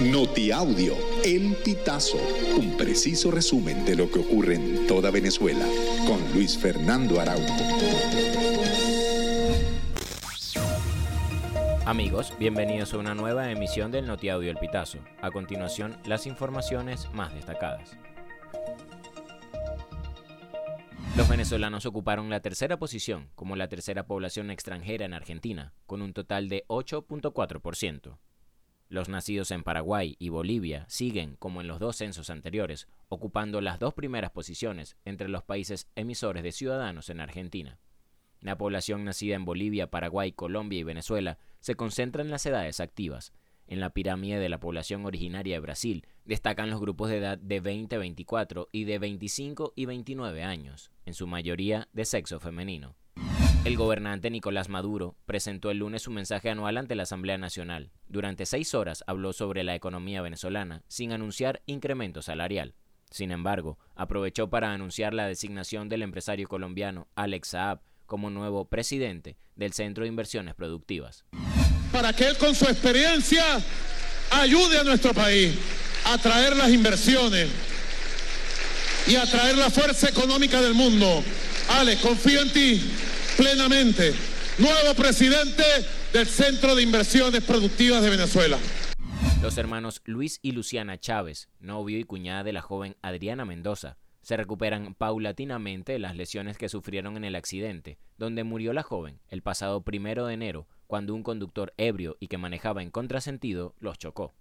Notiaudio, El Pitazo, un preciso resumen de lo que ocurre en toda Venezuela, con Luis Fernando Araújo. Amigos, bienvenidos a una nueva emisión del Notiaudio El Pitazo. A continuación, las informaciones más destacadas. Los venezolanos ocuparon la tercera posición como la tercera población extranjera en Argentina, con un total de 8.4%. Los nacidos en Paraguay y Bolivia siguen, como en los dos censos anteriores, ocupando las dos primeras posiciones entre los países emisores de ciudadanos en Argentina. La población nacida en Bolivia, Paraguay, Colombia y Venezuela se concentra en las edades activas. En la pirámide de la población originaria de Brasil destacan los grupos de edad de 20 a 24 y de 25 y 29 años, en su mayoría de sexo femenino. El gobernante Nicolás Maduro presentó el lunes su mensaje anual ante la Asamblea Nacional. Durante seis horas habló sobre la economía venezolana, sin anunciar incremento salarial. Sin embargo, aprovechó para anunciar la designación del empresario colombiano Alex Saab como nuevo presidente del Centro de Inversiones Productivas. Para que él con su experiencia ayude a nuestro país a traer las inversiones y a traer la fuerza económica del mundo. Alex, confío en ti plenamente. Nuevo presidente del Centro de Inversiones Productivas de Venezuela. Los hermanos Luis y Luciana Chávez, novio y cuñada de la joven Adriana Mendoza, se recuperan paulatinamente de las lesiones que sufrieron en el accidente, donde murió la joven el pasado primero de enero, cuando un conductor ebrio y que manejaba en contrasentido los chocó.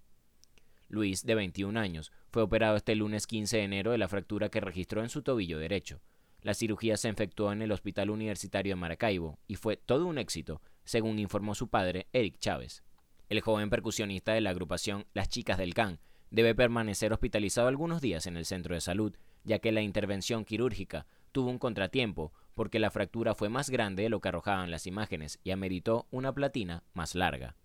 Luis, de 21 años, fue operado este lunes 15 de enero de la fractura que registró en su tobillo derecho. La cirugía se efectuó en el Hospital Universitario de Maracaibo y fue todo un éxito, según informó su padre, Eric Chávez. El joven percusionista de la agrupación Las Chicas del Can debe permanecer hospitalizado algunos días en el centro de salud, ya que la intervención quirúrgica tuvo un contratiempo porque la fractura fue más grande de lo que arrojaban las imágenes y ameritó una platina más larga.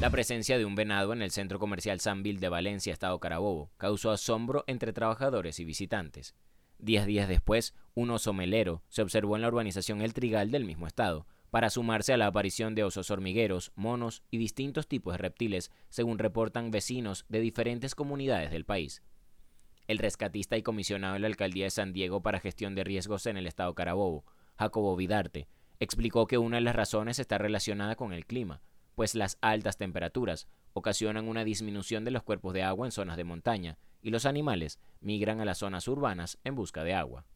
La presencia de un venado en el centro comercial Sanville de Valencia, Estado Carabobo, causó asombro entre trabajadores y visitantes. Diez días después, un oso melero se observó en la urbanización El Trigal del mismo estado, para sumarse a la aparición de osos hormigueros, monos y distintos tipos de reptiles, según reportan vecinos de diferentes comunidades del país. El rescatista y comisionado de la alcaldía de San Diego para gestión de riesgos en el estado Carabobo, Jacobo Vidarte, explicó que una de las razones está relacionada con el clima, pues las altas temperaturas ocasionan una disminución de los cuerpos de agua en zonas de montaña y los animales migran a las zonas urbanas en busca de agua.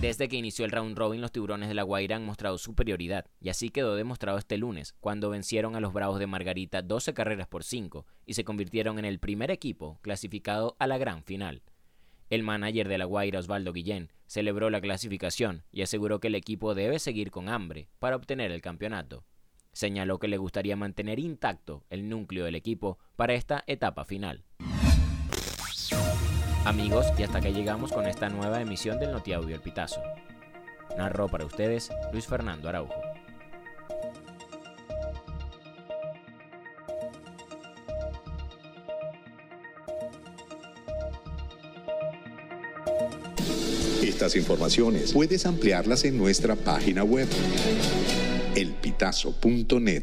Desde que inició el round robin, los tiburones de la Guaira han mostrado superioridad, y así quedó demostrado este lunes, cuando vencieron a los Bravos de Margarita 12 carreras por 5 y se convirtieron en el primer equipo clasificado a la gran final. El manager de la Guaira, Osvaldo Guillén, celebró la clasificación y aseguró que el equipo debe seguir con hambre para obtener el campeonato. Señaló que le gustaría mantener intacto el núcleo del equipo para esta etapa final. Amigos, y hasta que llegamos con esta nueva emisión del Notiaudio El Pitazo. Narró para ustedes Luis Fernando Araujo. Estas informaciones puedes ampliarlas en nuestra página web elpitazo.net.